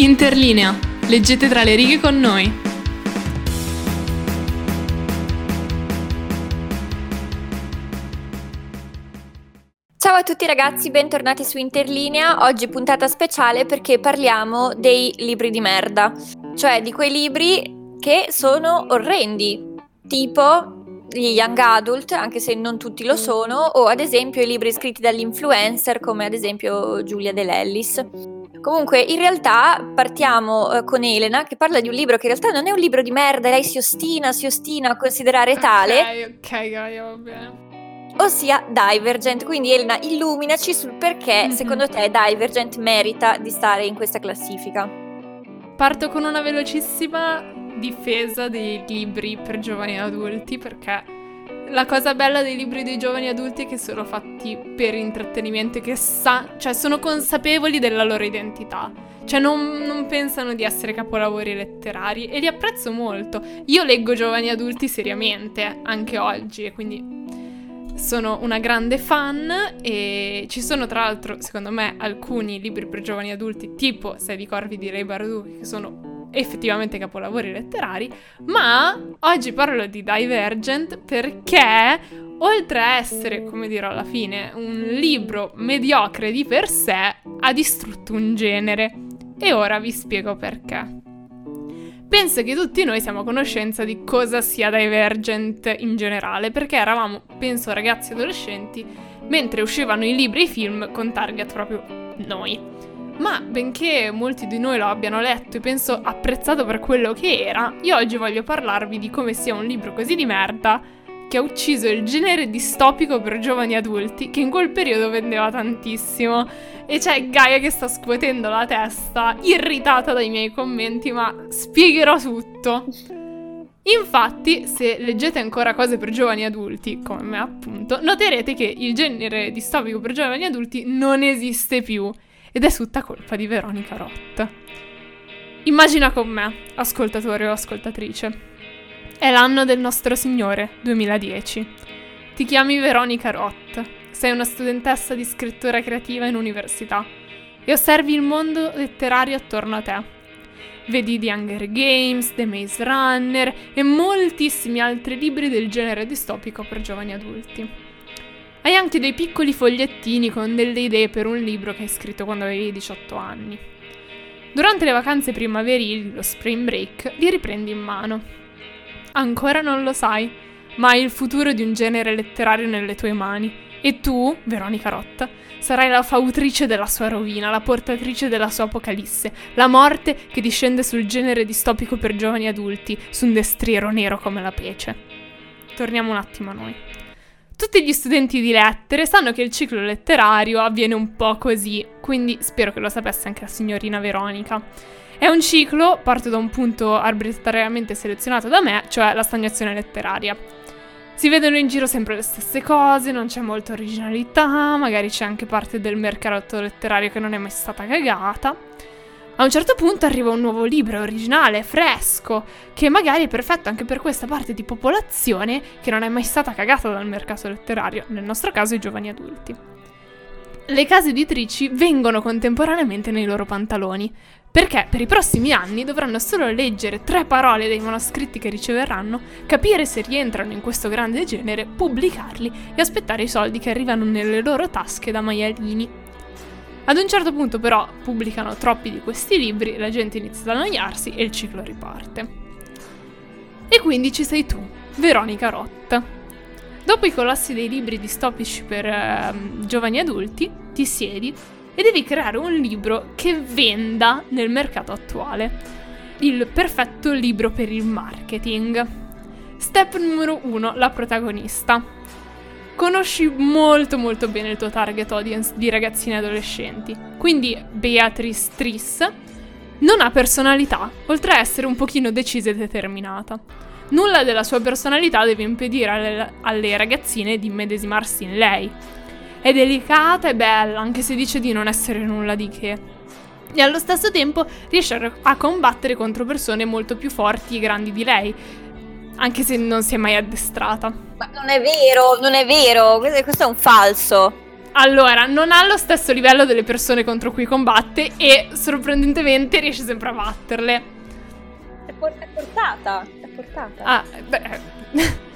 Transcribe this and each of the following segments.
Interlinea. Leggete tra le righe con noi. Ciao a tutti ragazzi, bentornati su Interlinea. Oggi puntata speciale perché parliamo dei libri di merda, cioè di quei libri che sono orrendi, tipo gli young adult, anche se non tutti lo sono, o ad esempio i libri scritti dagli influencer come ad esempio Giulia De Lellis. Comunque, in realtà partiamo eh, con Elena che parla di un libro che in realtà non è un libro di merda, lei si ostina, si ostina a considerare tale. Ok, ok, Gaia, va bene. Ossia Divergent. Quindi Elena, illuminaci sul perché Mhm. secondo te Divergent merita di stare in questa classifica. Parto con una velocissima difesa dei libri per giovani adulti perché la cosa bella dei libri dei giovani adulti è che sono fatti per intrattenimento e che sa- cioè sono consapevoli della loro identità. Cioè non, non pensano di essere capolavori letterari e li apprezzo molto. Io leggo giovani adulti seriamente, anche oggi, e quindi sono una grande fan e ci sono tra l'altro, secondo me, alcuni libri per giovani adulti, tipo Sei di Corvi di Ray Bardou, che sono effettivamente capolavori letterari, ma oggi parlo di Divergent perché oltre a essere, come dirò alla fine, un libro mediocre di per sé, ha distrutto un genere. E ora vi spiego perché. Penso che tutti noi siamo a conoscenza di cosa sia Divergent in generale, perché eravamo, penso, ragazzi adolescenti, mentre uscivano i libri e i film con target proprio noi. Ma benché molti di noi lo abbiano letto e penso apprezzato per quello che era, io oggi voglio parlarvi di come sia un libro così di merda che ha ucciso il genere distopico per giovani adulti che in quel periodo vendeva tantissimo. E c'è Gaia che sta scuotendo la testa, irritata dai miei commenti, ma spiegherò tutto. Infatti, se leggete ancora cose per giovani adulti, come me appunto, noterete che il genere distopico per giovani adulti non esiste più ed è tutta colpa di Veronica Roth. Immagina con me, ascoltatore o ascoltatrice. È l'anno del nostro Signore, 2010. Ti chiami Veronica Roth, sei una studentessa di scrittura creativa in università e osservi il mondo letterario attorno a te. Vedi The Hunger Games, The Maze Runner e moltissimi altri libri del genere distopico per giovani adulti. Hai anche dei piccoli fogliettini con delle idee per un libro che hai scritto quando avevi 18 anni. Durante le vacanze primaverili, lo spring break, li riprendi in mano. Ancora non lo sai, ma hai il futuro di un genere letterario nelle tue mani. E tu, Veronica Rotta, sarai la fautrice della sua rovina, la portatrice della sua apocalisse, la morte che discende sul genere distopico per giovani adulti, su un destriero nero come la pece. Torniamo un attimo a noi. Tutti gli studenti di lettere sanno che il ciclo letterario avviene un po' così, quindi spero che lo sapesse anche la signorina Veronica. È un ciclo, parte da un punto arbitrariamente selezionato da me, cioè la stagnazione letteraria. Si vedono in giro sempre le stesse cose, non c'è molta originalità, magari c'è anche parte del mercato letterario che non è mai stata cagata. A un certo punto arriva un nuovo libro originale, fresco, che magari è perfetto anche per questa parte di popolazione che non è mai stata cagata dal mercato letterario, nel nostro caso i giovani adulti. Le case editrici vengono contemporaneamente nei loro pantaloni, perché per i prossimi anni dovranno solo leggere tre parole dei manoscritti che riceveranno, capire se rientrano in questo grande genere, pubblicarli e aspettare i soldi che arrivano nelle loro tasche da maialini. Ad un certo punto però pubblicano troppi di questi libri, la gente inizia ad annoiarsi e il ciclo riparte. E quindi ci sei tu, Veronica Rotta. Dopo i colossi dei libri distopici per ehm, giovani adulti, ti siedi e devi creare un libro che venda nel mercato attuale. Il perfetto libro per il marketing. Step numero 1, la protagonista. Conosci molto molto bene il tuo target audience di ragazzini e adolescenti. Quindi Beatrice Triss non ha personalità, oltre a essere un pochino decisa e determinata. Nulla della sua personalità deve impedire alle, alle ragazzine di immedesimarsi in lei. È delicata e bella, anche se dice di non essere nulla di che. E allo stesso tempo riesce a, a combattere contro persone molto più forti e grandi di lei, anche se non si è mai addestrata. Ma non è vero, non è vero, questo, è un falso. Allora, non ha lo stesso livello delle persone contro cui combatte e sorprendentemente riesce sempre a batterle. È, por- è portata, è portata. Ah, beh...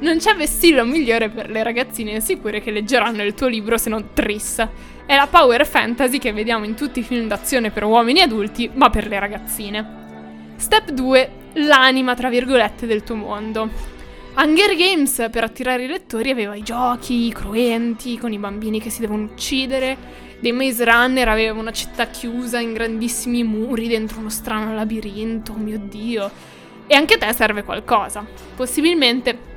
non c'è vestito migliore per le ragazzine insicure che leggeranno il tuo libro se non Triss. È la power fantasy che vediamo in tutti i film d'azione per uomini adulti, ma per le ragazzine. Step 2. L'anima, tra virgolette, del tuo mondo. Hunger Games per attirare i lettori aveva i giochi cruenti con i bambini che si devono uccidere. The Maze Runner aveva una città chiusa in grandissimi muri dentro uno strano labirinto, oh mio dio. E anche a te serve qualcosa. Possibilmente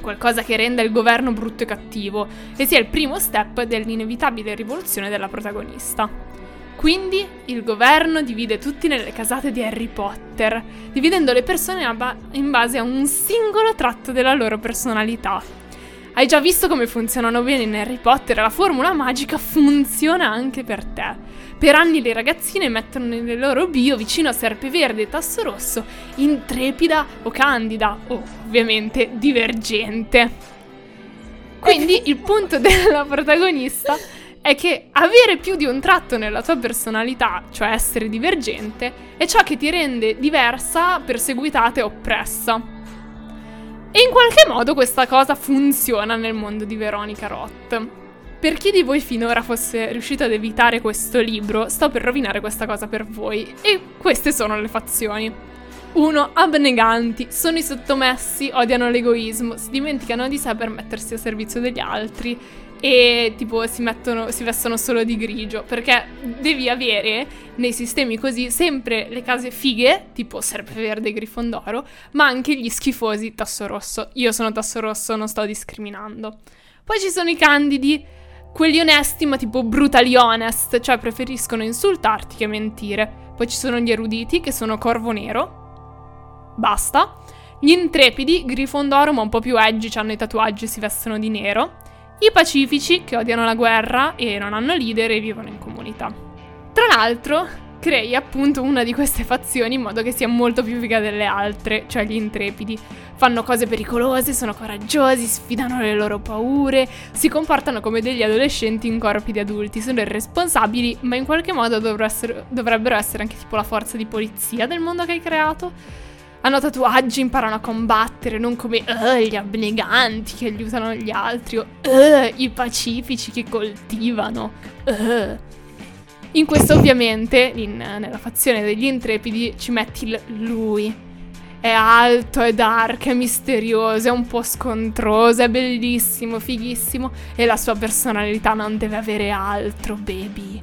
qualcosa che renda il governo brutto e cattivo e sia il primo step dell'inevitabile rivoluzione della protagonista. Quindi il governo divide tutti nelle casate di Harry Potter, dividendo le persone in base a un singolo tratto della loro personalità. Hai già visto come funzionano bene in Harry Potter? La formula magica funziona anche per te. Per anni le ragazzine mettono nelle loro bio vicino a Serpeverde e Tasso Rosso intrepida o candida, o ovviamente divergente. Quindi il punto della protagonista è che avere più di un tratto nella tua personalità, cioè essere divergente, è ciò che ti rende diversa, perseguitata e oppressa. E in qualche modo questa cosa funziona nel mondo di Veronica Roth. Per chi di voi finora fosse riuscito ad evitare questo libro, sto per rovinare questa cosa per voi. E queste sono le fazioni. 1. Abneganti, sono i sottomessi, odiano l'egoismo, si dimenticano di sé per mettersi a servizio degli altri e tipo si mettono, si vestono solo di grigio, perché devi avere nei sistemi così sempre le case fighe, tipo Serpeverde e Grifondoro, ma anche gli schifosi Tasso Rosso. Io sono Tasso Rosso, non sto discriminando. Poi ci sono i candidi, quelli onesti ma tipo brutally honest, cioè preferiscono insultarti che mentire. Poi ci sono gli eruditi che sono Corvo Nero. Basta. Gli intrepidi, Grifondoro ma un po' più edgy, hanno i tatuaggi e si vestono di nero i pacifici, che odiano la guerra e non hanno leader e vivono in comunità. Tra l'altro, crei appunto una di queste fazioni in modo che sia molto più figa delle altre, cioè gli intrepidi. Fanno cose pericolose, sono coraggiosi, sfidano le loro paure, si comportano come degli adolescenti in corpi di adulti, sono irresponsabili, ma in qualche modo dovrebbero essere, dovrebbero essere anche tipo la forza di polizia del mondo che hai creato hanno tatuaggi, imparano a combattere, non come uh, gli abneganti che aiutano gli altri o uh, i pacifici che coltivano. Uh. In questo ovviamente, in, nella fazione degli intrepidi, ci metti l- lui. È alto, è dark, è misterioso, è un po' scontroso, è bellissimo, fighissimo e la sua personalità non deve avere altro, baby.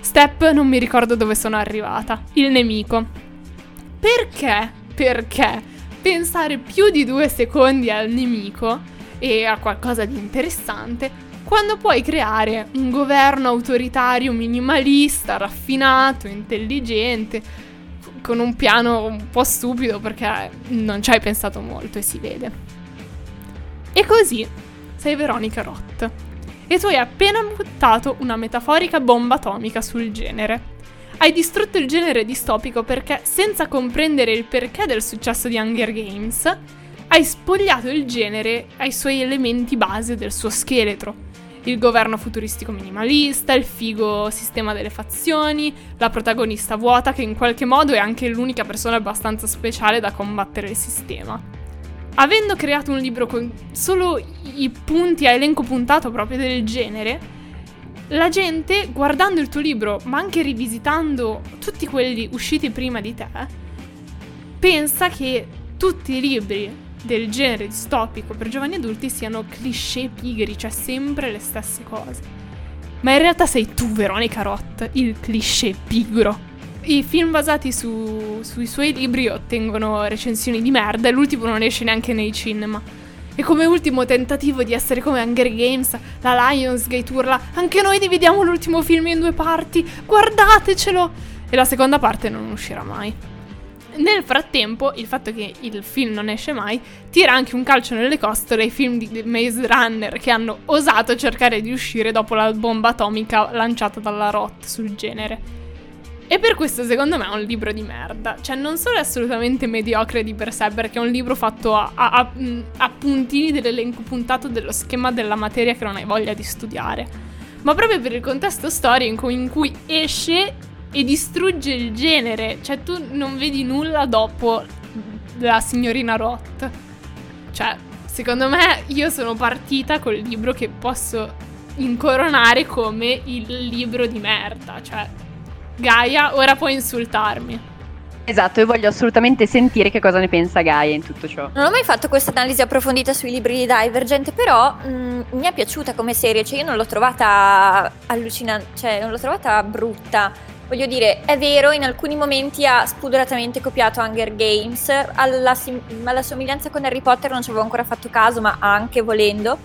Step, non mi ricordo dove sono arrivata. Il nemico. Perché perché pensare più di due secondi al nemico e a qualcosa di interessante quando puoi creare un governo autoritario minimalista, raffinato, intelligente, con un piano un po' stupido perché non ci hai pensato molto e si vede. E così sei Veronica Roth e tu hai appena buttato una metaforica bomba atomica sul genere. Hai distrutto il genere distopico perché, senza comprendere il perché del successo di Hunger Games, hai spogliato il genere ai suoi elementi base del suo scheletro. Il governo futuristico minimalista, il figo sistema delle fazioni, la protagonista vuota che in qualche modo è anche l'unica persona abbastanza speciale da combattere il sistema. Avendo creato un libro con solo i punti a elenco puntato proprio del genere, la gente, guardando il tuo libro, ma anche rivisitando tutti quelli usciti prima di te, pensa che tutti i libri del genere distopico per giovani adulti siano cliché pigri, cioè sempre le stesse cose. Ma in realtà sei tu, Veronica Roth, il cliché pigro. I film basati su, sui suoi libri ottengono recensioni di merda e l'ultimo non esce neanche nei cinema. E come ultimo tentativo di essere come Hunger Games, la Lionsgate urla Anche noi dividiamo l'ultimo film in due parti, guardatecelo! E la seconda parte non uscirà mai. Nel frattempo, il fatto che il film non esce mai tira anche un calcio nelle costole ai film di Maze Runner che hanno osato cercare di uscire dopo la bomba atomica lanciata dalla Roth sul genere. E per questo secondo me è un libro di merda. Cioè non solo è assolutamente mediocre di per sé, perché è un libro fatto a, a, a, a puntini dell'elenco puntato dello schema della materia che non hai voglia di studiare, ma proprio per il contesto storico in cui esce e distrugge il genere. Cioè, tu non vedi nulla dopo la signorina Roth. Cioè, secondo me, io sono partita col libro che posso incoronare come il libro di merda. Cioè, Gaia, ora puoi insultarmi. Esatto, e voglio assolutamente sentire che cosa ne pensa Gaia in tutto ciò. Non ho mai fatto questa analisi approfondita sui libri di Divergent, però mh, mm, mi è piaciuta come serie, cioè io non l'ho trovata allucinante, cioè non l'ho trovata brutta. Voglio dire, è vero, in alcuni momenti ha spudoratamente copiato Hunger Games, alla, sim- alla somiglianza con Harry Potter non ci avevo ancora fatto caso, ma anche volendo.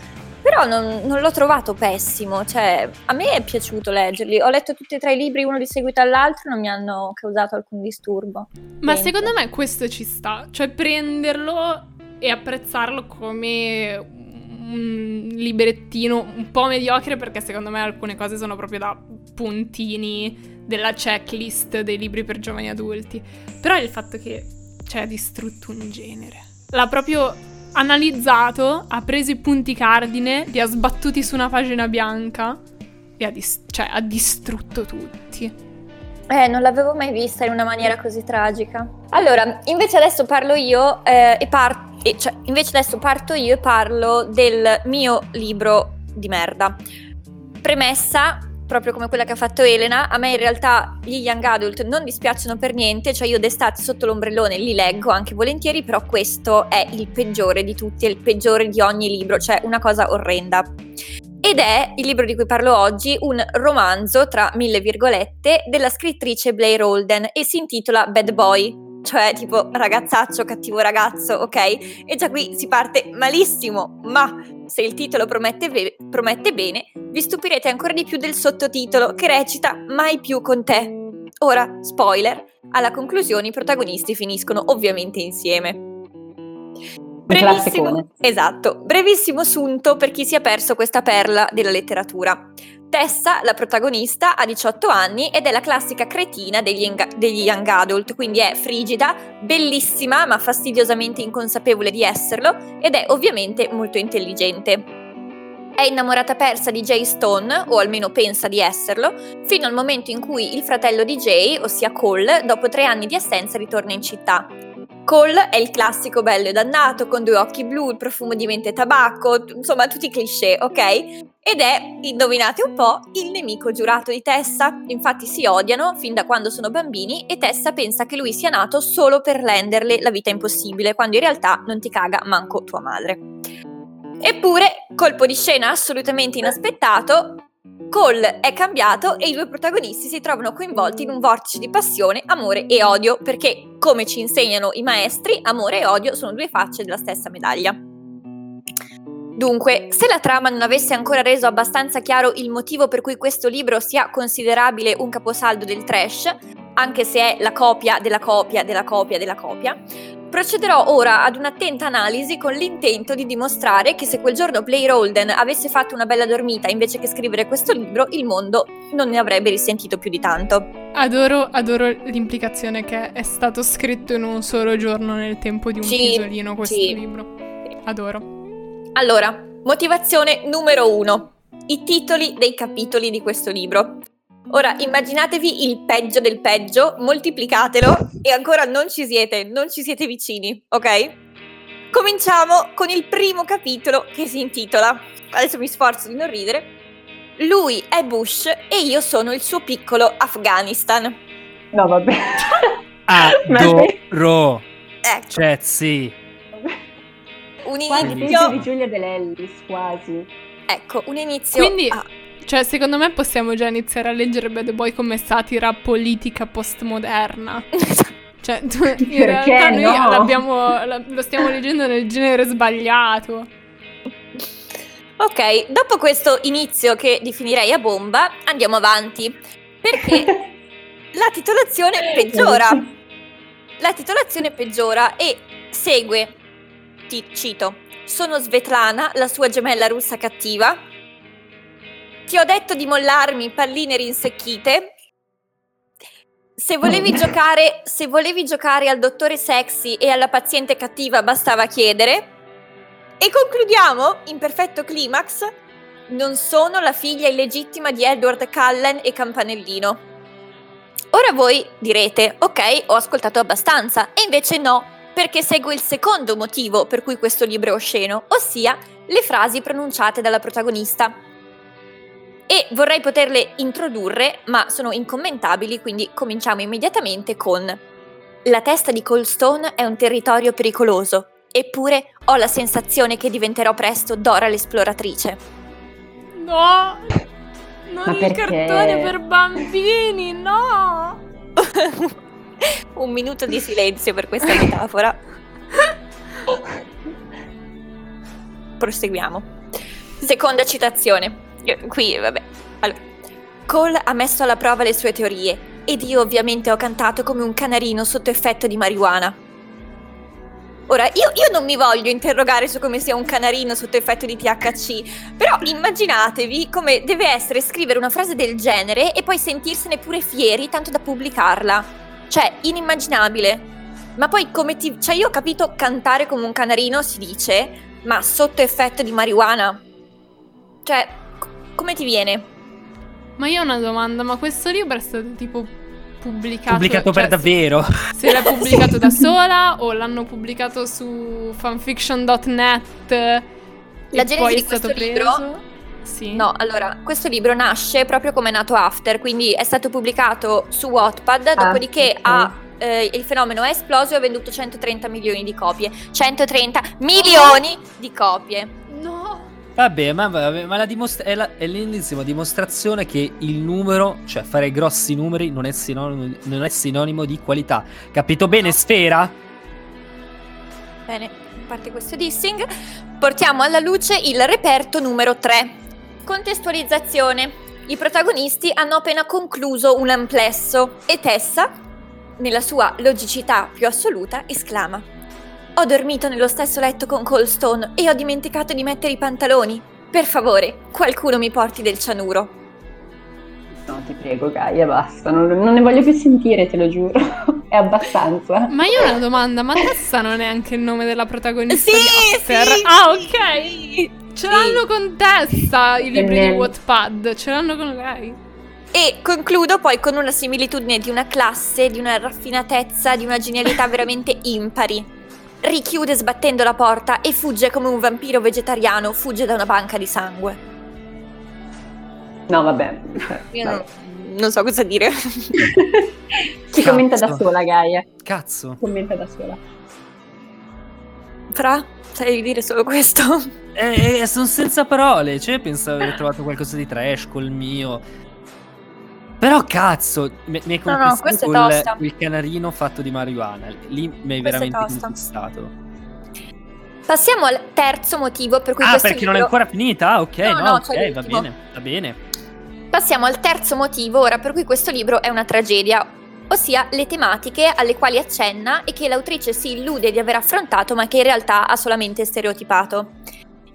Però non, non, l'ho trovato pessimo, cioè a me è piaciuto leggerli. Ho letto tutti e tre i libri uno di seguito all'altro e non mi hanno causato alcun disturbo. Ma Dentro. secondo me questo ci sta, cioè prenderlo e apprezzarlo come un librettino un po' mediocre perché secondo me alcune cose sono proprio da puntini della checklist dei libri per giovani adulti. Però il fatto che cioè, ha distrutto un genere. L'ha proprio analizzato, ha preso i punti cardine, li ha sbattuti su una pagina bianca e ha, dis- cioè, ha distrutto tutti. Eh, non l'avevo mai vista in una maniera così tragica. Allora, invece adesso parlo io eh, e parto. Cioè, invece adesso parto io e parlo del mio libro di merda. Premessa, proprio come quella che ha fatto Elena, a me in realtà gli young adult non dispiacciono per niente, cioè io d'estate sotto l'ombrellone li leggo anche volentieri, però questo è il peggiore di tutti, è il peggiore di ogni libro, cioè una cosa orrenda. Ed è il libro di cui parlo oggi, un romanzo tra mille virgolette della scrittrice Blair Holden e si intitola Bad Boy, cioè tipo ragazzaccio, cattivo ragazzo, ok? E già qui si parte malissimo, ma se il titolo promette, ve- promette bene, vi stupirete ancora di più del sottotitolo che recita Mai più con te. Ora, spoiler, alla conclusione i protagonisti finiscono ovviamente insieme. Brevissimo, esatto, brevissimo sunto per chi si è perso questa perla della letteratura. Tessa, la protagonista, ha 18 anni ed è la classica cretina degli, enga- degli young adult, quindi è frigida, bellissima ma fastidiosamente inconsapevole di esserlo ed è ovviamente molto intelligente. È innamorata persa di Jay Stone, o almeno pensa di esserlo, fino al momento in cui il fratello di Jay, ossia Cole, dopo tre anni di assenza ritorna in città. Cole è il classico bello e dannato, con due occhi blu, il profumo di mente e tabacco, insomma tutti i cliché, ok? Ed è, indovinate un po', il nemico giurato di Tessa. Infatti si odiano fin da quando sono bambini e Tessa pensa che lui sia nato solo per renderle la vita impossibile, quando in realtà non ti caga manco tua madre. Eppure, colpo di scena assolutamente inaspettato, Cole è cambiato e i due protagonisti si trovano coinvolti in un vortice di passione, amore e odio, perché, come ci insegnano i maestri, amore e odio sono due facce della stessa medaglia. Dunque, se la trama non avesse ancora reso abbastanza chiaro il motivo per cui questo libro sia considerabile un caposaldo del trash, anche se è la copia della copia della copia della copia, Procederò ora ad un'attenta analisi con l'intento di dimostrare che se quel giorno Blair Holden avesse fatto una bella dormita invece che scrivere questo libro, il mondo non ne avrebbe risentito più di tanto. Adoro, adoro l'implicazione che è stato scritto in un solo giorno nel tempo di un sì, pisolino questo sì. libro. Adoro. Allora, motivazione numero uno. I titoli dei capitoli di questo libro. Ora immaginatevi il peggio del peggio, moltiplicatelo e ancora non ci siete, non ci siete vicini, ok? Cominciamo con il primo capitolo che si intitola, adesso mi sforzo di non ridere, Lui è Bush e io sono il suo piccolo Afghanistan. No, vabbè. Adoro. Ecco. Cioè, sì. Un inizio... Di Giulia Dell'Ellis, quasi. Ecco, un inizio... Quindi... A cioè, secondo me possiamo già iniziare a leggere Bad Boy come satira politica postmoderna. cioè, tu, in Perché realtà no? noi lo stiamo leggendo nel genere sbagliato. Ok, dopo questo inizio che definirei a bomba, andiamo avanti. Perché la titolazione peggiora. La titolazione peggiora e segue, ti cito, sono Svetlana, la sua gemella russa cattiva, ti ho detto di mollarmi, palline rinsecchite. Se volevi, giocare, se volevi giocare al dottore sexy e alla paziente cattiva bastava chiedere. E concludiamo, in perfetto climax, non sono la figlia illegittima di Edward Cullen e Campanellino. Ora voi direte, ok, ho ascoltato abbastanza, e invece no, perché segue il secondo motivo per cui questo libro è osceno, ossia le frasi pronunciate dalla protagonista. E vorrei poterle introdurre, ma sono incommentabili, quindi cominciamo immediatamente con La testa di Coldstone è un territorio pericoloso, eppure ho la sensazione che diventerò presto Dora l'esploratrice. No! Non Ma il perché? cartone per bambini, no! Un minuto di silenzio per questa metafora. Proseguiamo. Seconda citazione. Io- Qui, vabbè. Allora. Cole ha messo alla prova le sue teorie ed io ovviamente ho cantato come un canarino sotto effetto di marijuana. Ora, io, io non mi voglio interrogare su come sia un canarino sotto effetto di THC, però immaginatevi come deve essere scrivere una frase del genere e poi sentirsene pure fieri tanto da pubblicarla. Cioè, inimmaginabile. Ma poi come ti... Cioè, io ho capito cantare come un canarino si dice, ma sotto effetto di marijuana? Cioè, c- come ti viene? Ma io ho una domanda, ma questo libro è stato tipo pubblicato... Pubblicato per cioè, davvero. Se l'ha pubblicato da sola o l'hanno pubblicato su fanfiction.net La genesi di è stato questo preso? libro? Sì. No, allora, questo libro nasce proprio come è nato After, quindi è stato pubblicato su Wattpad, dopodiché ok. ha, eh, il fenomeno è esploso e ha venduto 130 milioni di copie. 130 milioni di copie. No. Vabbè, ma, vabbè, ma la dimostra- è, la- è l'ennesima dimostrazione che il numero, cioè fare grossi numeri, non è, sinonimo, non è sinonimo di qualità. Capito bene, Sfera? Bene, a parte questo dissing, portiamo alla luce il reperto numero 3. Contestualizzazione. I protagonisti hanno appena concluso un amplesso e Tessa, nella sua logicità più assoluta, esclama: Ho dormito nello stesso letto con Coldstone e ho dimenticato di mettere i pantaloni. Per favore, qualcuno mi porti del cianuro. No, ti prego, Gaia, basta. Non, non ne voglio più sentire, te lo giuro. È abbastanza. Ma io ho una domanda, ma Tessa non è anche il nome della protagonista Sì, di After? sì, ah, ok. sì. Ce l'hanno con Tessa i libri di Wattpad, ce l'hanno con lei. E concludo poi con una similitudine di una classe, di una raffinatezza, di una genialità veramente impari. Richiude sbattendo la porta e fugge come un vampiro vegetariano fugge da una banca di sangue. No, vabbè. Io vai. Non, so cosa dire. Si commenta da sola, Gaia. Cazzo. Commenta da sola. Fra, sai dire solo questo? Eh, eh, sono senza parole. Cioè, pensavo di aver trovato qualcosa di trash col mio. Però cazzo, mi, hai No, no, conquistato questo è quel- tosta. quel canarino fatto di marijuana. Lì mi hai veramente conquistato. Passiamo al terzo motivo per cui Ah, questo perché non è ancora finita? Ah, ok, No, no, no, ok, c'è va bene, va bene. Passiamo al terzo motivo ora per cui questo libro è una tragedia, ossia le tematiche alle quali accenna e che l'autrice si illude di aver affrontato ma che in realtà ha solamente stereotipato.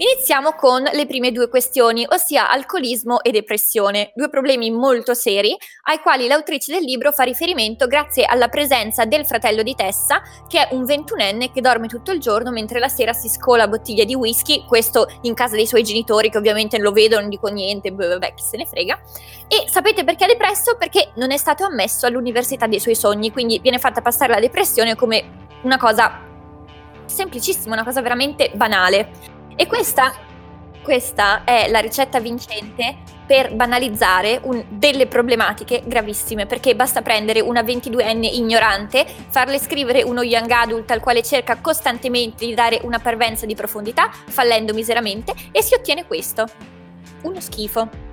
Iniziamo con le prime due questioni, ossia alcolismo e depressione, due problemi molto seri ai quali l'autrice del libro fa riferimento grazie alla presenza del fratello di Tessa, che è un ventunenne che dorme tutto il giorno mentre la sera si scola bottiglie di whisky, questo in casa dei suoi genitori che ovviamente lo vedono, non dico niente, vabbè, chi se ne frega. E sapete perché è depresso? Perché non è stato ammesso all'università dei suoi sogni, quindi viene fatta passare la depressione come una cosa semplicissima, una cosa veramente banale. E questa, questa è la ricetta vincente per banalizzare un- delle problematiche gravissime, perché basta prendere una 22enne ignorante, farle scrivere uno young adult al quale cerca costantemente di dare una parvenza di profondità, fallendo miseramente, e si ottiene questo. Uno schifo.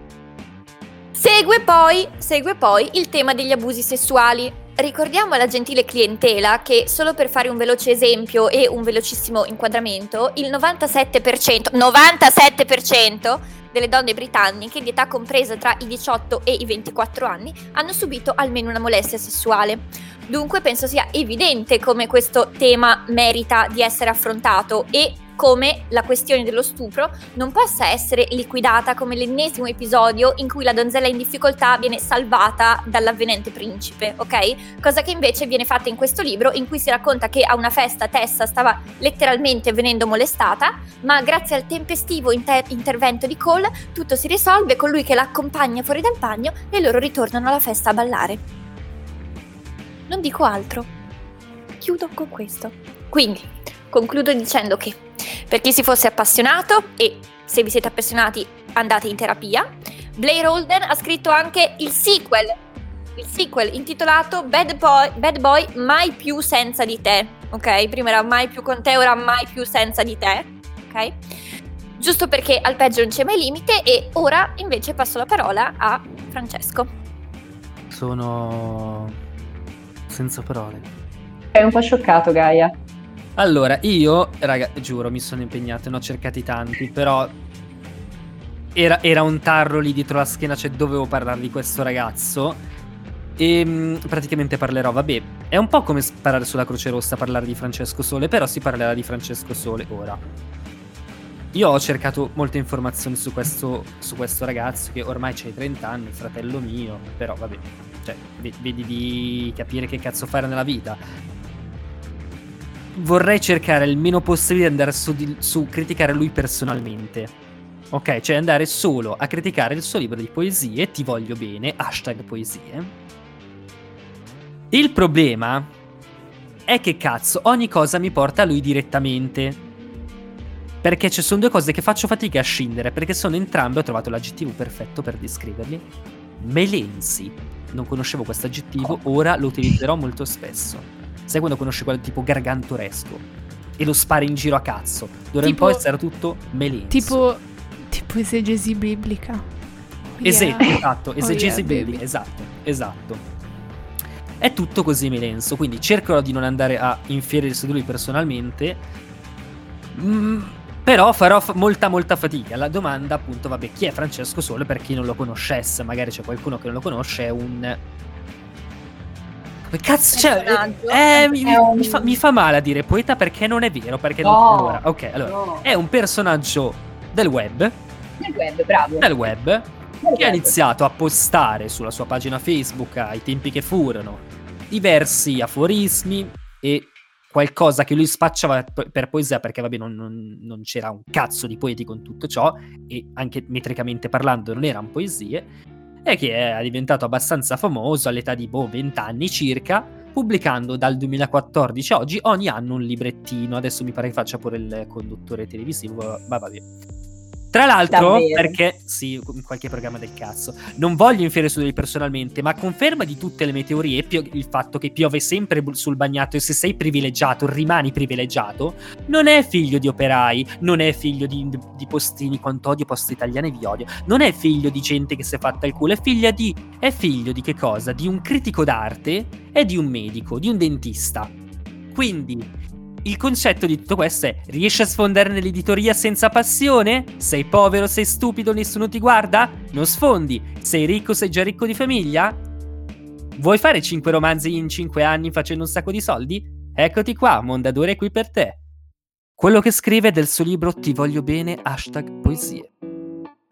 Segue poi, segue poi il tema degli abusi sessuali. Ricordiamo alla gentile clientela che, solo per fare un veloce esempio e un velocissimo inquadramento, il 97%, 97% delle donne britanniche di età compresa tra i 18 e i 24 anni hanno subito almeno una molestia sessuale. Dunque penso sia evidente come questo tema merita di essere affrontato e come la questione dello stupro non possa essere liquidata come l'ennesimo episodio in cui la donzella in difficoltà viene salvata dall'avvenente principe, ok? Cosa che invece viene fatta in questo libro in cui si racconta che a una festa Tessa stava letteralmente venendo molestata, ma grazie al tempestivo inter- intervento di Cole tutto si risolve con lui che la accompagna fuori dal bagno e loro ritornano alla festa a ballare. Non dico altro. Chiudo con questo. Quindi, concludo dicendo che per chi si fosse appassionato e se vi siete appassionati andate in terapia, Blair Holden ha scritto anche il sequel, il sequel intitolato Bad Boy, Bad Boy Mai più senza di te, ok? Prima era mai più con te, ora mai più senza di te, ok? Giusto perché al peggio non c'è mai limite e ora invece passo la parola a Francesco. Sono senza parole. Sei un po' scioccato, Gaia. Allora, io, raga, giuro, mi sono impegnato, ne ho cercati tanti, però era, era un tarlo lì dietro la schiena, cioè dovevo parlare di questo ragazzo. E mh, praticamente parlerò, vabbè, è un po' come sparare sulla Croce Rossa parlare di Francesco Sole, però si parlerà di Francesco Sole ora. Io ho cercato molte informazioni su questo, su questo ragazzo che ormai c'ha 30 anni, fratello mio, però vabbè, cioè, ve- vedi di capire che cazzo fare nella vita. Vorrei cercare il meno possibile di andare su, di- su criticare lui personalmente. Ok, cioè andare solo a criticare il suo libro di poesie, ti voglio bene, hashtag poesie. Il problema è che cazzo, ogni cosa mi porta a lui direttamente. Perché ci sono due cose che faccio fatica a scindere, perché sono entrambe, ho trovato l'aggettivo perfetto per descriverli. Melensi. Non conoscevo questo aggettivo, ora lo utilizzerò molto spesso. Sai quando conosci quello tipo garganturesco? E lo spari in giro a cazzo. D'ora in Tipo- poi sarà tutto melenso. Tipo, tipo esegesi biblica. Oh, yeah. esatto, Oh, esegesi yeah, biblica, baby. esatto, esatto. È tutto così melenso, quindi cercherò di non andare a infierire su di lui personalmente. Mm, però farò fa- molta molta fatica. La domanda appunto, vabbè, chi è Francesco Sole per chi non lo conoscesse? Magari c'è qualcuno che non lo conosce, è un... Cazzo, cioè, Personaggio. eh, mi, un- mi fa, mi fa male a dire poeta perché non è vero, perché non... No. Allora, ok, allora, No. è un personaggio del web, Nel web, bravo. del web, Nel che ha web. iniziato a postare sulla sua pagina Facebook ai tempi che furono diversi aforismi e qualcosa che lui spacciava per poesia perché vabbè non, non- non c'era un cazzo di poeti con tutto ciò e anche metricamente parlando non erano poesie e che è diventato abbastanza famoso all'età di boh 20 anni circa pubblicando dal 2014 a oggi ogni anno un librettino. Adesso mi pare che faccia pure il conduttore televisivo ma vabbè tra l'altro, Davvero? perché sì, qualche programma del cazzo, non voglio infierire su di lui personalmente, ma conferma di tutte le mie teorie pio- il fatto che piove sempre sul bagnato e se sei privilegiato rimani privilegiato, non è figlio di operai, non è figlio di, di postini, quanto odio posti italiani vi odio, non è figlio di gente che si è fatta il culo, è figlia di... è figlio di che cosa? Di un critico d'arte e di un medico, di un dentista. Quindi il concetto di tutto questo è: riesci a sfondare nell'editoria senza passione? Sei povero, sei stupido, nessuno ti guarda? Non sfondi. Sei ricco, sei già ricco di famiglia? Vuoi fare 5 romanzi in 5 anni facendo un sacco di soldi? Eccoti qua, Mondadori è qui per te. Quello che scrive del suo libro Ti voglio bene, hashtag poesie.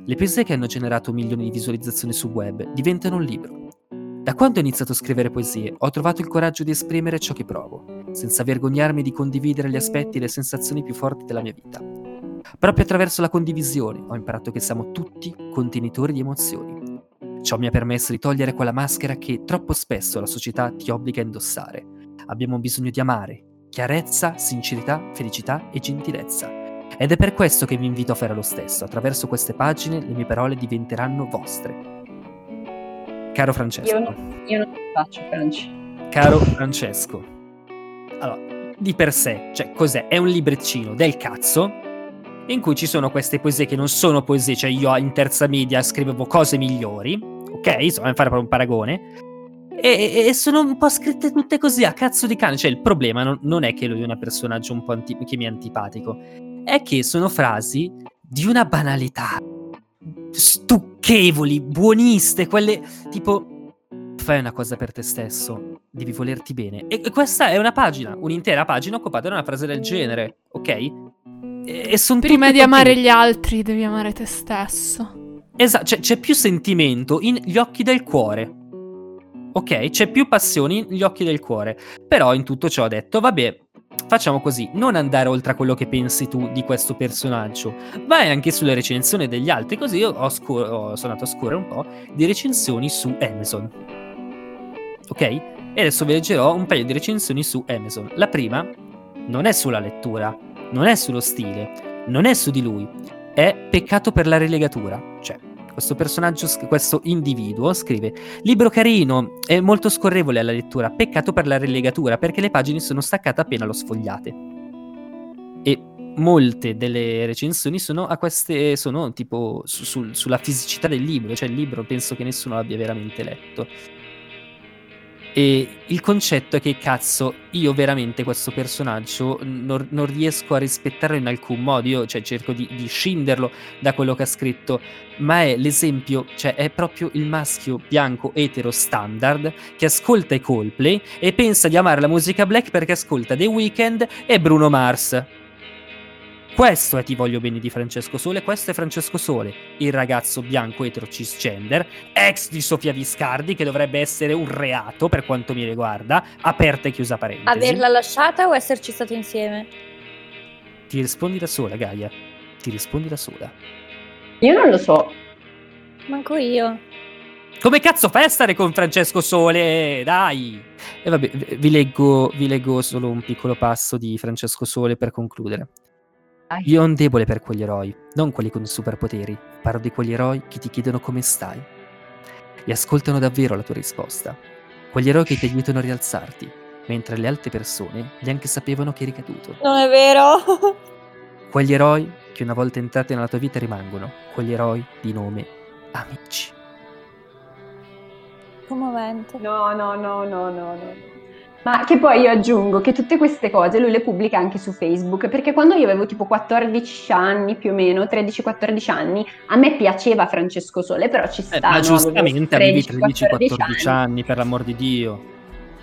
Le poesie che hanno generato milioni di visualizzazioni sul web diventano un libro. Da quando ho iniziato a scrivere poesie, ho trovato il coraggio di esprimere ciò che provo, senza vergognarmi di condividere gli aspetti e le sensazioni più forti della mia vita. Proprio attraverso la condivisione ho imparato che siamo tutti contenitori di emozioni. Ciò mi ha permesso di togliere quella maschera che troppo spesso la società ti obbliga a indossare. Abbiamo bisogno di amare, chiarezza, sincerità, felicità e gentilezza. Ed è per questo che vi invito a fare lo stesso. Attraverso queste pagine le mie parole diventeranno vostre. Caro Francesco. Io non, io non faccio, Franci. Caro Francesco, allora, di per sé, cioè, cos'è? È un librettino del cazzo in cui ci sono queste poesie che non sono poesie, cioè io in terza media scrivevo cose migliori, ok? Insomma, fare proprio un paragone. E, e- sono un po' scritte tutte così a cazzo di cane. Cioè, il problema non, non è che lui è un personaggio un po' anti- che mi è antipatico, è che sono frasi di una banalità stucchevoli, buoniste, quelle tipo fai una cosa per te stesso, devi volerti bene. E e questa è una pagina, un'intera pagina occupata da una frase del genere, ok? E, e son Prima di amare gli altri devi amare te stesso. Esatto, cioè, c'è più sentimento negli occhi del cuore. Ok? C'è più passione negli occhi del cuore. Però in tutto ciò ho detto, vabbè, facciamo così, non andare oltre a quello che pensi tu di questo personaggio. Vai anche sulle recensioni degli altri, così io ho, scor- ho- sono andato a scorrere un po' di recensioni su Amazon. Ok? E adesso vi leggerò un paio di recensioni su Amazon. La prima non è sulla lettura, non è sullo stile, non è su di lui, è peccato per la rilegatura. Cioè, questo personaggio, questo individuo scrive: Libro carino, è molto scorrevole alla lettura, peccato per la rilegatura perché le pagine sono staccate appena lo sfogliate. E molte delle recensioni sono a queste, sono tipo su- sul- sulla fisicità del libro, cioè il libro penso che nessuno l'abbia veramente letto. E il concetto è che cazzo, io veramente questo personaggio non, non riesco a rispettarlo in alcun modo. Io cioè, cerco di, di scinderlo da quello che ha scritto, ma è l'esempio, cioè è proprio il maschio bianco etero standard che ascolta i Coldplay e pensa di amare la musica black perché ascolta The Weeknd e Bruno Mars. Questo è Ti voglio bene di Francesco Sole, questo è Francesco Sole, il ragazzo bianco etero cisgender, ex di Sofia Viscardi, che dovrebbe essere un reato per quanto mi riguarda, aperta e chiusa parentesi. Averla lasciata o esserci stato insieme? Ti rispondi da sola, Gaia. Ti rispondi da sola. Io non lo so. Manco io. Come cazzo fai a stare con Francesco Sole? Dai! E vabbè, vi leggo, vi leggo solo un piccolo passo di Francesco Sole per concludere. Io ho un debole per quegli eroi, non quelli con superpoteri. Parlo di quegli eroi che ti chiedono come stai. E ascoltano davvero la tua risposta. Quegli eroi che ti aiutano a rialzarti, mentre le altre persone neanche sapevano che eri caduto. Non è vero? Quegli eroi che una volta entrati nella tua vita rimangono. Quegli eroi di nome amici. Commovente. No, no, no, no, no, no. Ma che poi io aggiungo che tutte queste cose lui le pubblica anche su Facebook, perché quando io avevo tipo 14 anni più o meno, 13-14 anni, a me piaceva Francesco Sole, però ci sta. Eh, ma giustamente avevi 13-14 13-14 anni, per l'amor di Dio.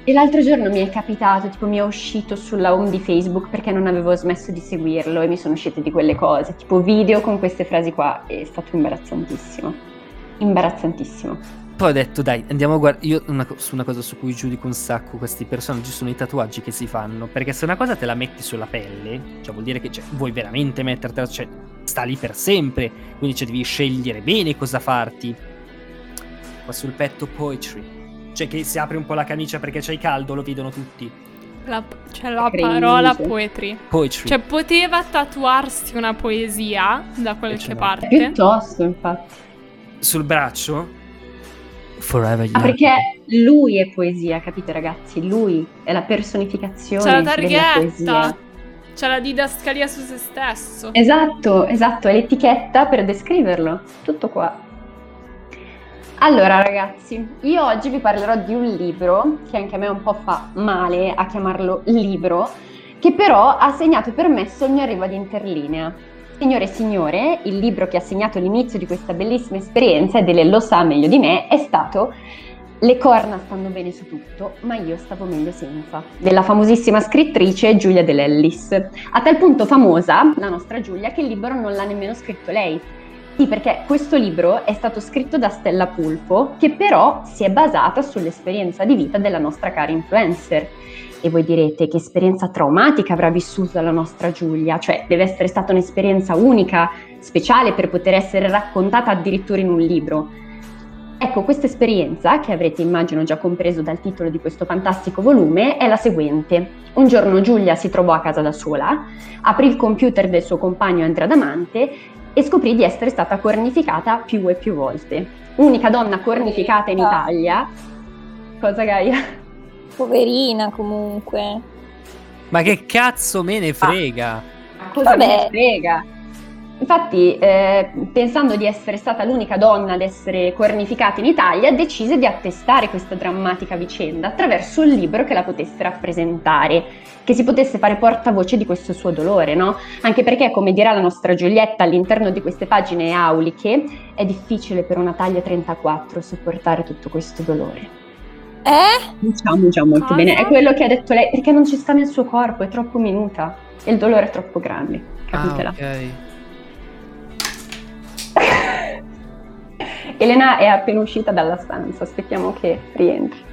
E l'altro giorno mi è capitato, tipo mi è uscito sulla home di Facebook perché non avevo smesso di seguirlo e mi sono uscite di quelle cose, tipo video con queste frasi qua, è stato imbarazzantissimo. Imbarazzantissimo. Poi ho detto, dai, andiamo a guardare. Io una, co- su una cosa su cui giudico un sacco questi personaggi sono i tatuaggi che si fanno. Perché se una cosa te la metti sulla pelle, cioè vuol dire che cioè, vuoi veramente mettertela, cioè sta lì per sempre. Quindi cioè, devi scegliere bene cosa farti. Qua sul petto poetry. Cioè che se apri un po' la camicia perché c'hai caldo, lo vedono tutti. La, c'è la Cringe. parola poetry. Poetry. Cioè, poteva tatuarsi una poesia da qualche parte. Piuttosto, infatti. sul braccio. Forever young. Ah, perché lui è poesia, capite ragazzi? Lui è la personificazione C'è la della targhetta. poesia. C'è la didascalia su se stesso. Esatto, esatto, è l'etichetta per descriverlo. Tutto qua. Allora ragazzi, io oggi vi parlerò di un libro che anche a me un po' fa male a chiamarlo libro, che però ha segnato per me il mio arrivo ad Interlinea. Signore e signore, il libro che ha segnato l'inizio di questa bellissima esperienza, ed ele lo sa meglio di me, è stato Le corna stanno bene su tutto, ma io stavo meglio senza, della famosissima scrittrice Giulia Dell'Ellis. A tal punto famosa, la nostra Giulia, che il libro non l'ha nemmeno scritto lei. Sì, perché questo libro è stato scritto da Stella Pulpo, che però si è basata sull'esperienza di vita della nostra cara influencer. E voi direte che esperienza traumatica avrà vissuto la nostra Giulia, cioè deve essere stata un'esperienza unica, speciale per poter essere raccontata addirittura in un libro. Ecco, questa esperienza, che avrete immagino già compreso dal titolo di questo fantastico volume, è la seguente. Un giorno Giulia si trovò a casa da sola, aprì il computer del suo compagno Andrea Damante e scoprì di essere stata cornificata più e più volte. Unica donna cornificata in Italia. Cosa Gaia? Poverina comunque. Ma che cazzo me ne frega? Ma cosa Vabbè. me ne frega? Infatti, eh, pensando di essere stata l'unica donna ad essere cornificata in Italia, decise di attestare questa drammatica vicenda attraverso un libro che la potesse rappresentare, che si potesse fare portavoce di questo suo dolore, no? Anche perché, come dirà la nostra Giulietta all'interno di queste pagine auliche, è difficile per una taglia 34 sopportare tutto questo dolore. Eh? Diciamo già molto Cosa? bene, è quello che ha detto lei, perché non ci sta nel suo corpo, è troppo minuta e il dolore è troppo grande. capitela. Ah, ok. Elena è appena uscita dalla stanza, aspettiamo che rientri.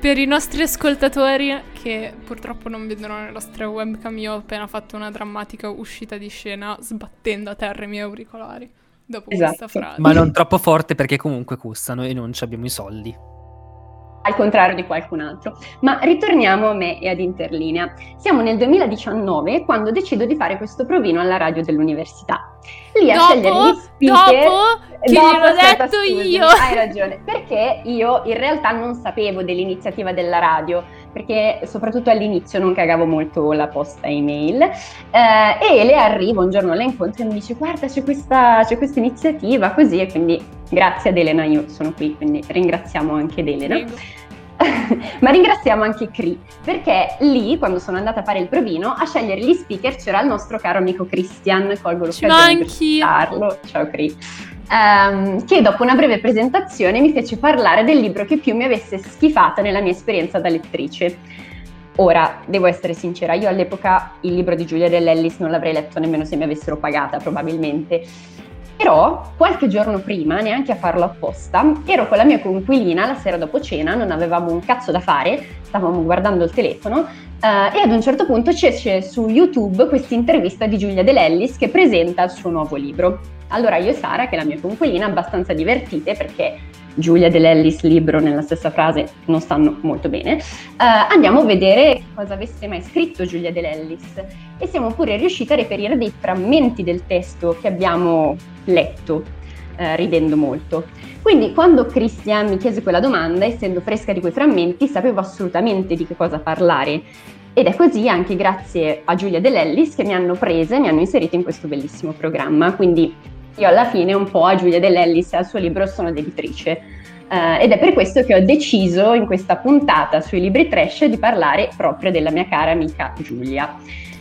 Per i nostri ascoltatori che purtroppo non vedono le nostre webcam, io ho appena fatto una drammatica uscita di scena sbattendo a terra i miei auricolari dopo Esatto. questa frase. Ma non troppo forte perché comunque costano e non ci abbiamo i soldi. al contrario di qualcun altro. Ma ritorniamo a me e ad Interlinea. Siamo nel 2019 quando decido di fare questo provino alla radio dell'università. Lì a scegliere dopo, gli speaker... dopo che Dopo, gliel'ho aspetta, detto scusami, io. Hai ragione, perché io in realtà non sapevo dell'iniziativa della radio, perché soprattutto all'inizio non cagavo molto la posta email. Eh, e le arrivo un giorno, la incontro e mi dice guarda c'è questa, c'è questa iniziativa così e quindi grazie ad Elena io sono qui, quindi ringraziamo anche ad Elena. Prego. Ma ringraziamo anche Cri, perché lì, quando sono andata a fare il provino, a scegliere gli speaker c'era il nostro caro amico Christian, colgo l'occasione per salutarlo. Ciao Cri. Ehm, che dopo una breve presentazione mi fece parlare del libro che più mi avesse schifata nella mia esperienza da lettrice. Ora, devo essere sincera, io all'epoca il libro di Giulia Dell'Ellis non l'avrei letto nemmeno se mi avessero pagata, probabilmente. Però qualche giorno prima, neanche a farlo apposta, ero con la mia coinquilina la sera dopo cena, non avevamo un cazzo da fare, stavamo guardando il telefono eh, e ad un certo punto c'è su YouTube questa intervista di Giulia Dell'Ellis che presenta il suo nuovo libro. Allora io e Sara, che è la mia coinquilina, abbastanza divertite perché Giulia Dell'Ellis, libro nella stessa frase non stanno molto bene, eh, andiamo a vedere cosa avesse mai scritto Giulia Dell'Ellis e siamo pure riusciti a reperire dei frammenti del testo che abbiamo letto, eh, ridendo molto. Quindi quando Christian mi chiese quella domanda, essendo fresca di quei frammenti, sapevo assolutamente di che cosa parlare. Ed è così anche grazie a Giulia Dell'Ellis che mi hanno prese e mi hanno inserito in questo bellissimo programma. Quindi io alla fine un po' a Giulia Dell'Ellis e al suo libro sono debitrice. Eh, ed è per questo che ho deciso in questa puntata sui libri trash di parlare proprio della mia cara amica Giulia.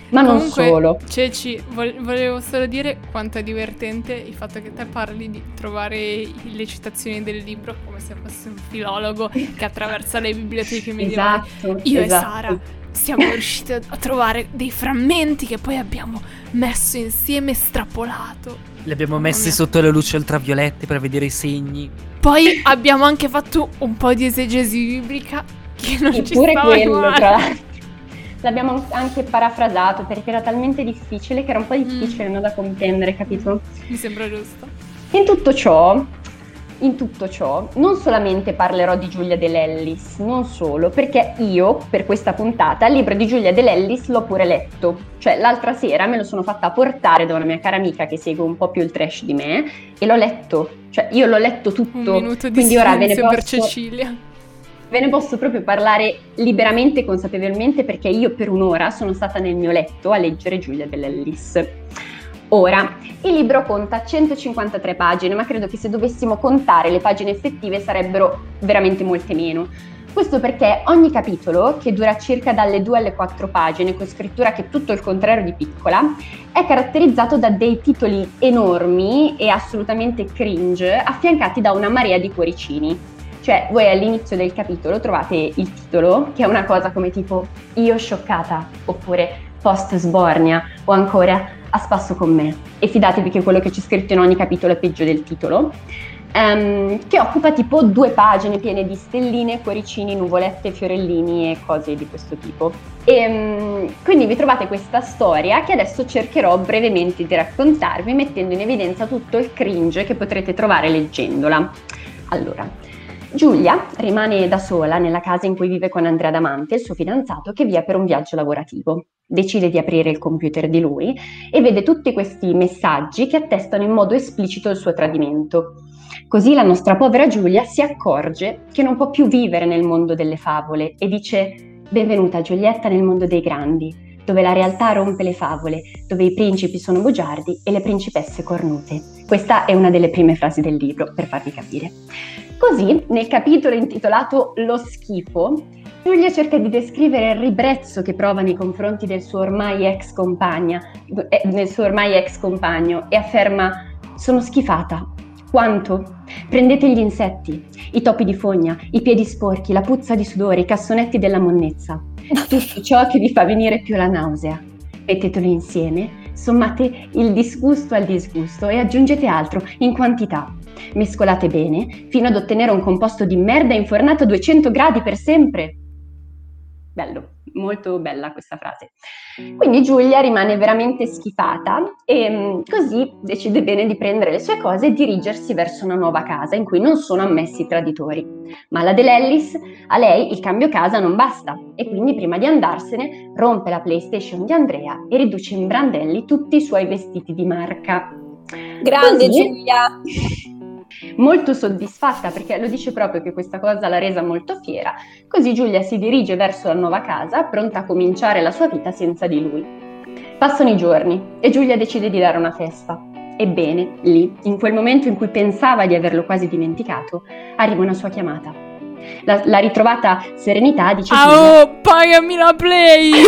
Ma non Comunque, solo. Ceci, vol- volevo solo dire quanto è divertente il fatto che te parli di trovare le citazioni del libro come se fosse un filologo che attraversa le biblioteche medievali. Esatto. Io esatto. e Sara siamo riusciti a trovare dei frammenti che poi abbiamo messo insieme e estrapolato. Li abbiamo messi sotto le luci ultraviolette per vedere i segni. Poi abbiamo anche fatto un po' di esegesi biblica che non ci Eppure stava quello, male. tra l'altro. L'abbiamo anche parafrasato perché era talmente difficile che era un po' difficile Mm. no, da comprendere, capito? Mi sembra giusto. In tutto ciò, in tutto ciò, non solamente parlerò di Giulia Dell'Ellis, non solo, perché io per questa puntata il libro di Giulia Dell'Ellis l'ho pure letto. Cioè l'altra sera me lo sono fatta portare da una mia cara amica che segue un po' più il trash di me e l'ho letto. Cioè io l'ho letto tutto. Un minuto di quindi ora ve ne silenzio per posso- Cecilia. Ve ne posso proprio parlare liberamente e consapevolmente perché io per un'ora sono stata nel mio letto a leggere Giulia dell'Ellis. Ora, il libro conta 153 pagine, ma credo che se dovessimo contare le pagine effettive sarebbero veramente molte meno. Questo perché ogni capitolo, che dura circa dalle 2 alle 4 pagine, con scrittura che è tutto il contrario di piccola, è caratterizzato da dei titoli enormi e assolutamente cringe, affiancati da una marea di cuoricini. Cioè, voi all'inizio del capitolo trovate il titolo, che è una cosa come tipo Io scioccata, oppure Post sbornia, o ancora A spasso con me. E fidatevi che quello che c'è scritto in ogni capitolo è peggio del titolo. ehm, che occupa tipo due pagine piene di stelline, cuoricini, nuvolette, fiorellini e cose di questo tipo. E, mm, quindi vi trovate questa storia che adesso cercherò brevemente di raccontarvi, mettendo in evidenza tutto il cringe che potrete trovare leggendola. Allora, Giulia rimane da sola nella casa in cui vive con Andrea Damante, il suo fidanzato, che via per un viaggio lavorativo. Decide di aprire il computer di lui e vede tutti questi messaggi che attestano in modo esplicito il suo tradimento. Così la nostra povera Giulia si accorge che non può più vivere nel mondo delle favole e dice Benvenuta Giulietta nel mondo dei grandi, dove la realtà rompe le favole, dove i principi sono bugiardi e le principesse cornute. Questa è una delle prime frasi del libro, per farvi capire. Così, nel capitolo intitolato Lo schifo, Giulia cerca di descrivere il ribrezzo che prova nei confronti del suo ormai ex compagna, eh, del suo ormai ex compagno e afferma sono schifata, Quanto? Prendete gli insetti, i topi di fogna, i piedi sporchi, la puzza di sudore, i cassonetti della monnezza, tutto ciò che vi fa venire più la nausea. Metteteli insieme, sommate il disgusto al disgusto e aggiungete altro in quantità. Mescolate bene fino ad ottenere un composto di merda infornato a 200 gradi per sempre. Bello, molto bella questa frase. Quindi Giulia rimane veramente schifata e mm, così decide bene di prendere le sue cose e dirigersi verso una nuova casa in cui non sono ammessi i traditori. Ma la dell'Ellis, a lei il cambio casa non basta e quindi prima di andarsene rompe la PlayStation di Andrea e riduce in brandelli tutti i suoi vestiti di marca. Grande Così- Giulia! molto soddisfatta perché lo dice proprio che questa cosa l'ha resa molto fiera, così Giulia si dirige verso la nuova casa, pronta a cominciare la sua vita senza di lui. Passano i giorni e Giulia decide di dare una festa. Ebbene, lì, in quel momento in cui pensava di averlo quasi dimenticato, arriva una sua chiamata. La, la ritrovata serenità dice Ah, oh, pagami la play!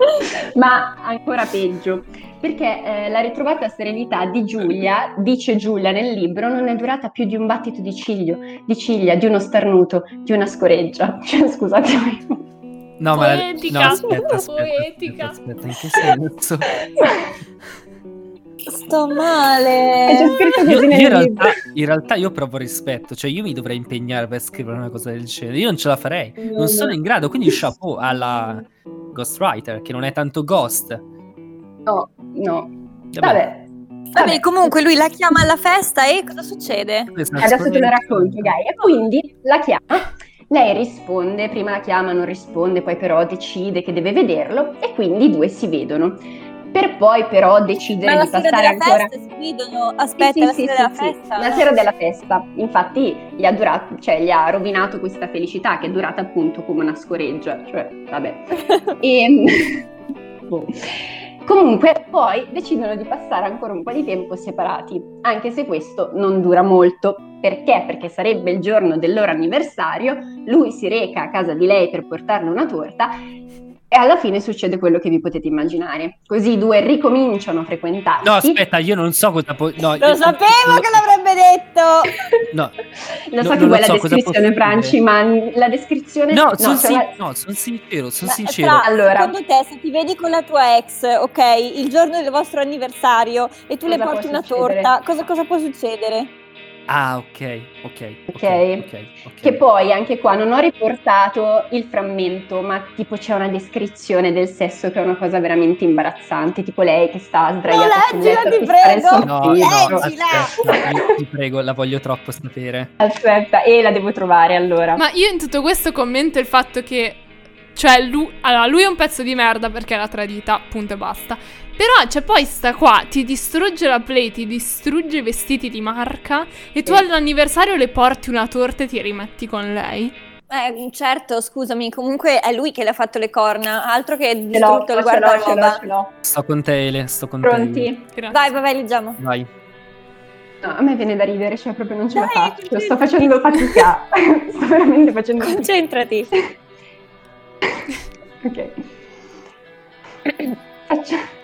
ma ancora peggio, perché eh, la ritrovata serenità di Giulia, dice Giulia nel libro, non è durata più di un battito di ciglio, di ciglia, di uno starnuto, di una scoreggia. Cioè, scusatemi. No, ma Poetica, no, aspetta, aspetta, poetica. aspetta, aspetta, in che senso? Sto male! scritto Io, io in, realtà, in realtà io provo rispetto, cioè io mi dovrei impegnare per scrivere una cosa del genere, io non ce la farei, No, non sono no. in grado, quindi chapeau alla Ghostwriter, che non è tanto ghost. No, no. Vabbè, Vabbè. Vabbè, comunque lui la chiama alla festa e cosa succede? Adesso te lo racconto, Gaia. Quindi la chiama, lei risponde, prima la chiama, non risponde, poi però decide che deve vederlo e quindi i due si vedono. Per poi però decidere la di sera passare della ancora... festa si vedono? Aspetta, Sì, la sì, sera sì, della sì, festa? La sera della festa. Infatti gli ha, durato, cioè, gli ha rovinato questa felicità che è durata appunto come una scoreggia. Cioè, vabbè. E... boh. Comunque poi decidono di passare ancora un po' di tempo separati, anche se questo non dura molto. Perché? Perché sarebbe il giorno del loro anniversario, lui si reca a casa di lei per portarle una torta e alla fine succede quello che vi potete immaginare. Così i due ricominciano a frequentarsi. No, aspetta, io non so cosa può... No, Lo io- sapevo che l'avrebbe detto! No, Lo No, so che non vuoi lo la so, descrizione, Franci, ma la descrizione... no, sono cioè, sincero, sono sincero. Fra, Allora. secondo te, se ti vedi con la tua ex, ok, il giorno del vostro anniversario e tu le Cosa porti può una succedere? torta, cosa, cosa può succedere? Ah, ok, ok, ok, Ok. ok, ok. Che poi anche qua non ho riportato il frammento, ma tipo c'è una descrizione del sesso che è una cosa veramente imbarazzante, tipo lei che sta sdraiata sul leggila, letto ti prego! No, no, Leggila! aspetta, ti prego, la voglio troppo sapere. Aspetta, e la devo trovare allora. Ma io in tutto questo commento il fatto che. Cioè, lui, allora, lui è un pezzo di merda perché l'ha tradita, punto e basta. Però c'è poi sta qua, ti distrugge la play, ti distrugge i vestiti di marca e tu Sì. all'anniversario le porti una torta e ti rimetti con lei. Eh, certo, scusami, comunque è lui che le ha fatto le corna, altro che distrutto il guardaroba. ce l'ho. Sto con te, Ele, sto con te. Ele. Pronti? Vai, vai, vai, leggiamo. Vai. No, a me viene da ridere, cioè proprio non ce la Dai, faccio, sto facendo fatica, sto veramente facendo fatica. Concentrati. Ok. Faccia-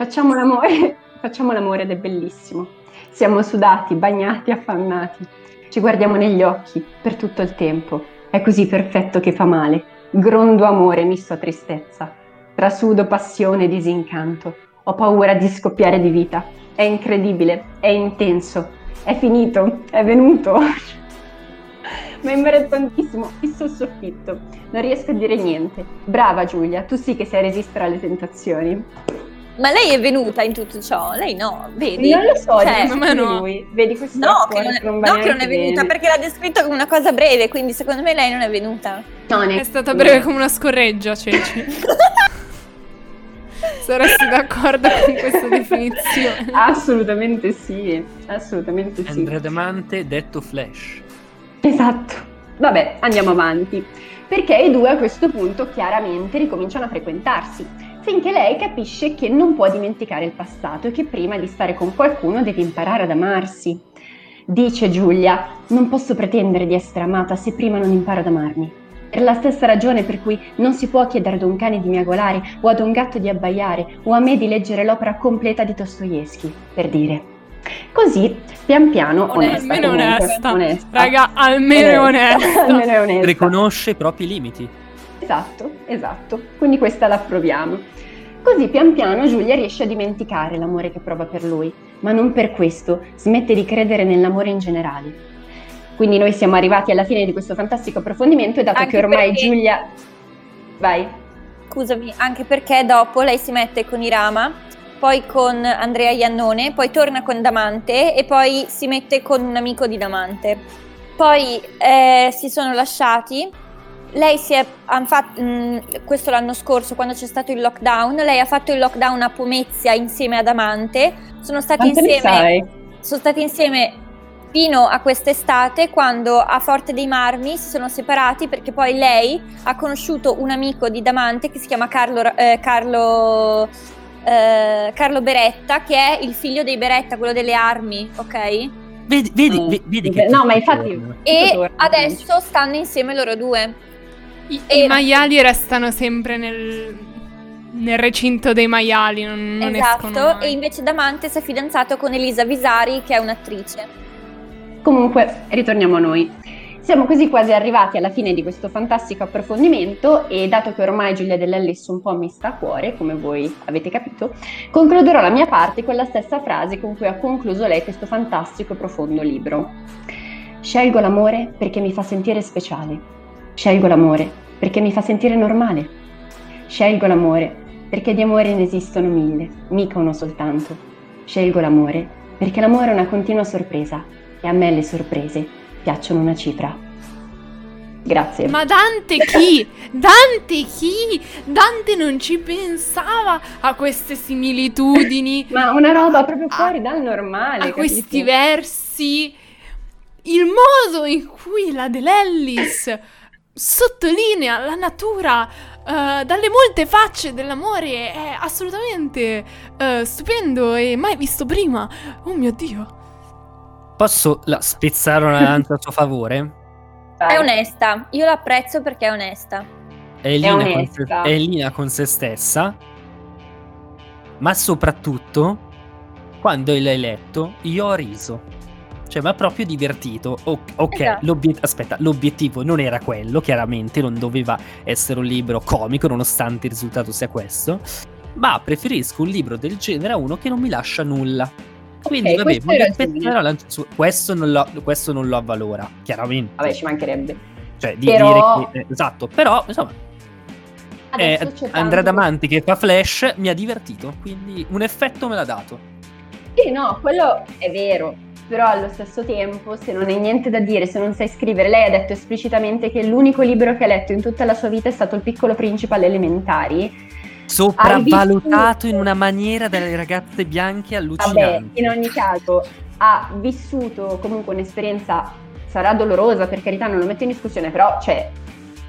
Facciamo l'amore, facciamo l'amore ed è bellissimo. Siamo sudati, bagnati, affannati. Ci guardiamo negli occhi per tutto il tempo. È così perfetto che fa male. Grondo amore misto a tristezza. Trasudo passione e disincanto. Ho paura di scoppiare di vita. È incredibile, è intenso. È finito, è venuto. Ma imbarazzantissimo, fisso il soffitto. Non riesco a dire niente. Brava Giulia, tu sì che sai resistere alle tentazioni. Ma lei è venuta in tutto ciò, lei no, vedi? Non lo so, Cioè, ma no. lui. Vedi questo No, che non, è, va no, che non è venuta bene. perché l'ha descritto come una cosa breve, quindi secondo me lei non è venuta. No, È stata breve come una scorreggia, Ceci. Saresti d'accordo con questa definizione? Assolutamente sì, assolutamente sì. Andrea Damante, detto Flash. Esatto. Vabbè, andiamo avanti. Perché i due a questo punto chiaramente ricominciano a frequentarsi, finché lei capisce che non può dimenticare il passato e che prima di stare con qualcuno deve imparare ad amarsi. Dice Giulia, non posso pretendere di essere amata se prima non imparo ad amarmi. Per la stessa ragione per cui non si può chiedere ad un cane di miagolare o ad un gatto di abbaiare o a me di leggere l'opera completa di Dostoevsky, per dire. Così, pian piano, Onesta, onesta, almeno comunque, onesta. onesta. Raga, almeno è onesta. almeno è onesta. Riconosce i propri limiti. Esatto, esatto. Quindi questa la approviamo. Così pian piano Giulia riesce a dimenticare l'amore che prova per lui, ma non per questo smette di credere nell'amore in generale. Quindi noi siamo arrivati alla fine di questo fantastico approfondimento e dato Anche che ormai perché- Giulia... Vai. Scusami, anche perché dopo lei si mette con Irama, poi con Andrea Iannone, poi torna con Damante e poi si mette con un amico di Damante. Poi eh, si sono lasciati. Lei si è han fat- mh, questo l'anno scorso quando c'è stato il lockdown, lei ha fatto il lockdown a Pomezia insieme ad Amante. Sono stati insieme sai? sono stati insieme fino a quest'estate quando a Forte dei Marmi si sono separati perché poi lei ha conosciuto un amico di Damante che si chiama Carlo, eh, Carlo, eh, Carlo Beretta che è il figlio dei Beretta, quello delle armi, ok? Vedi, vedi, Mm. ve- vedi che No, ma infatti-. E adesso stanno insieme loro due. I, E- i maiali restano sempre nel, nel recinto dei maiali, non, non esatto, e invece Damante si è fidanzato con Elisa Visari che è un'attrice. Comunque, ritorniamo a noi. Siamo così quasi arrivati alla fine di questo fantastico approfondimento e dato che ormai Giulia Dell'Ellis un po' mi sta a cuore, come voi avete capito, concluderò la mia parte con la stessa frase con cui ha concluso lei questo fantastico e profondo libro. Scelgo l'amore perché mi fa sentire speciale. Scelgo l'amore perché mi fa sentire normale. Scelgo l'amore perché di amore ne esistono mille, mica uno soltanto. Scelgo l'amore perché l'amore è una continua sorpresa e a me le sorprese piacciono una cifra. Grazie. Ma Dante chi? Dante chi? Dante non ci pensava a queste similitudini, Ma una roba proprio A- fuori dal normale. a questi capito? versi. Il modo in cui la Dell'Ellis sottolinea la natura eh, dalle molte facce dell'amore è assolutamente eh, stupendo e mai visto prima. Oh mio Dio. Posso la- spezzare una lancia a suo favore? È onesta, io la apprezzo perché è onesta. È linea, con se, è in linea con se stessa, ma soprattutto quando l'hai letto io ho riso. Cioè, mi ha proprio divertito. O- ok, Esatto. l'obiet- aspetta, l'obiettivo non era quello, chiaramente, non doveva essere un libro comico, nonostante il risultato sia questo. Ma preferisco un libro del genere a uno che non mi lascia nulla. Quindi, Ok, vabbè, spezzare la questo, non lo, questo non lo avvalora, chiaramente. Vabbè, ci mancherebbe. Cioè, di Però- dire che. eh, esatto, però, insomma, eh, Andrea Damanti che fa flash mi ha divertito, quindi un effetto me l'ha dato. Sì, no, quello è vero. Però allo stesso tempo, se non hai niente da dire, se non sai scrivere, lei ha detto esplicitamente che l'unico libro che ha letto in tutta la sua vita è stato Il piccolo principe alle elementari. Sopravvalutato in una maniera dalle ragazze bianche Vabbè, allucinante. in ogni caso ha vissuto comunque un'esperienza, sarà dolorosa per carità, non lo metto in discussione, però c'è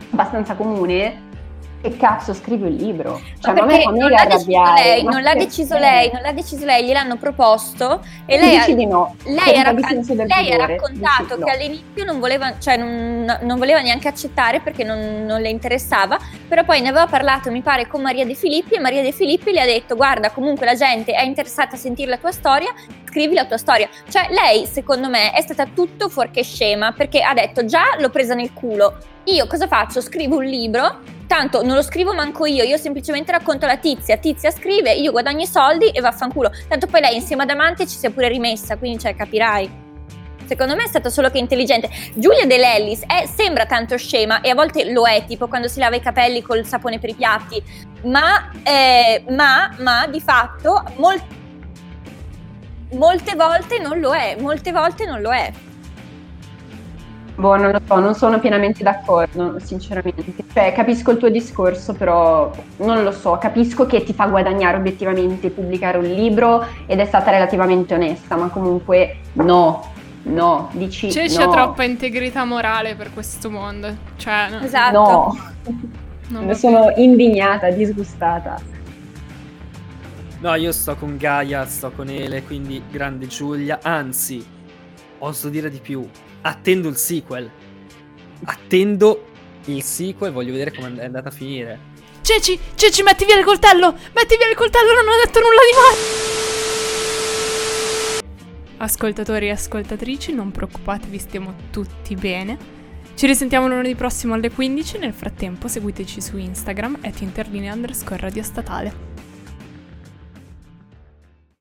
abbastanza comune. Che cazzo scrivi un libro? Cioè, Ma perché non mega l'ha deciso lei, non l'ha deciso lei, non l'ha deciso lei, gliel'hanno proposto e lei ha, di no. lei ha, senso del lei ha raccontato dici no. che all'inizio non voleva, cioè non, non voleva neanche accettare perché non, non le interessava, però poi ne aveva parlato, mi pare, con Maria De Filippi e Maria De Filippi le ha detto guarda comunque la gente è interessata a sentire la tua storia, scrivi la tua storia. Cioè lei secondo me è stata tutto fuorché scema perché ha detto già l'ho presa nel culo, io cosa faccio? Scrivo un libro Tanto non lo scrivo manco io, io semplicemente racconto la tizia, tizia scrive, io guadagno i soldi e vaffanculo. Tanto poi lei insieme ad Amante ci si è pure rimessa, quindi cioè capirai. Secondo me è stata solo che intelligente. Giulia Dell'Ellis è, sembra tanto scema e a volte lo è, tipo quando si lava i capelli col sapone per i piatti, ma, eh, ma, ma di fatto mol- molte volte non lo è, molte volte non lo è. Boh, non lo so, non sono pienamente d'accordo, sinceramente. Cioè, capisco il tuo discorso, però non lo so, capisco che ti fa guadagnare obiettivamente pubblicare un libro ed è stata relativamente onesta, ma comunque no, no, dici C'è, no. c'è troppa integrità morale per questo mondo. Cioè, no, Esatto. No, non sono indignata, disgustata. No, io sto con Gaia, sto con Ele, quindi grande Giulia. Anzi, posso dire di più. Attendo il sequel. Attendo il sequel, voglio vedere come è andata a finire. Ceci, Ceci, metti via il coltello! Metti via il coltello, non ho detto nulla di Ascoltatori e ascoltatrici, non preoccupatevi, stiamo tutti bene. Ci risentiamo lunedì prossimo alle 15. Nel frattempo seguiteci su Instagram at interlinea underscore radio.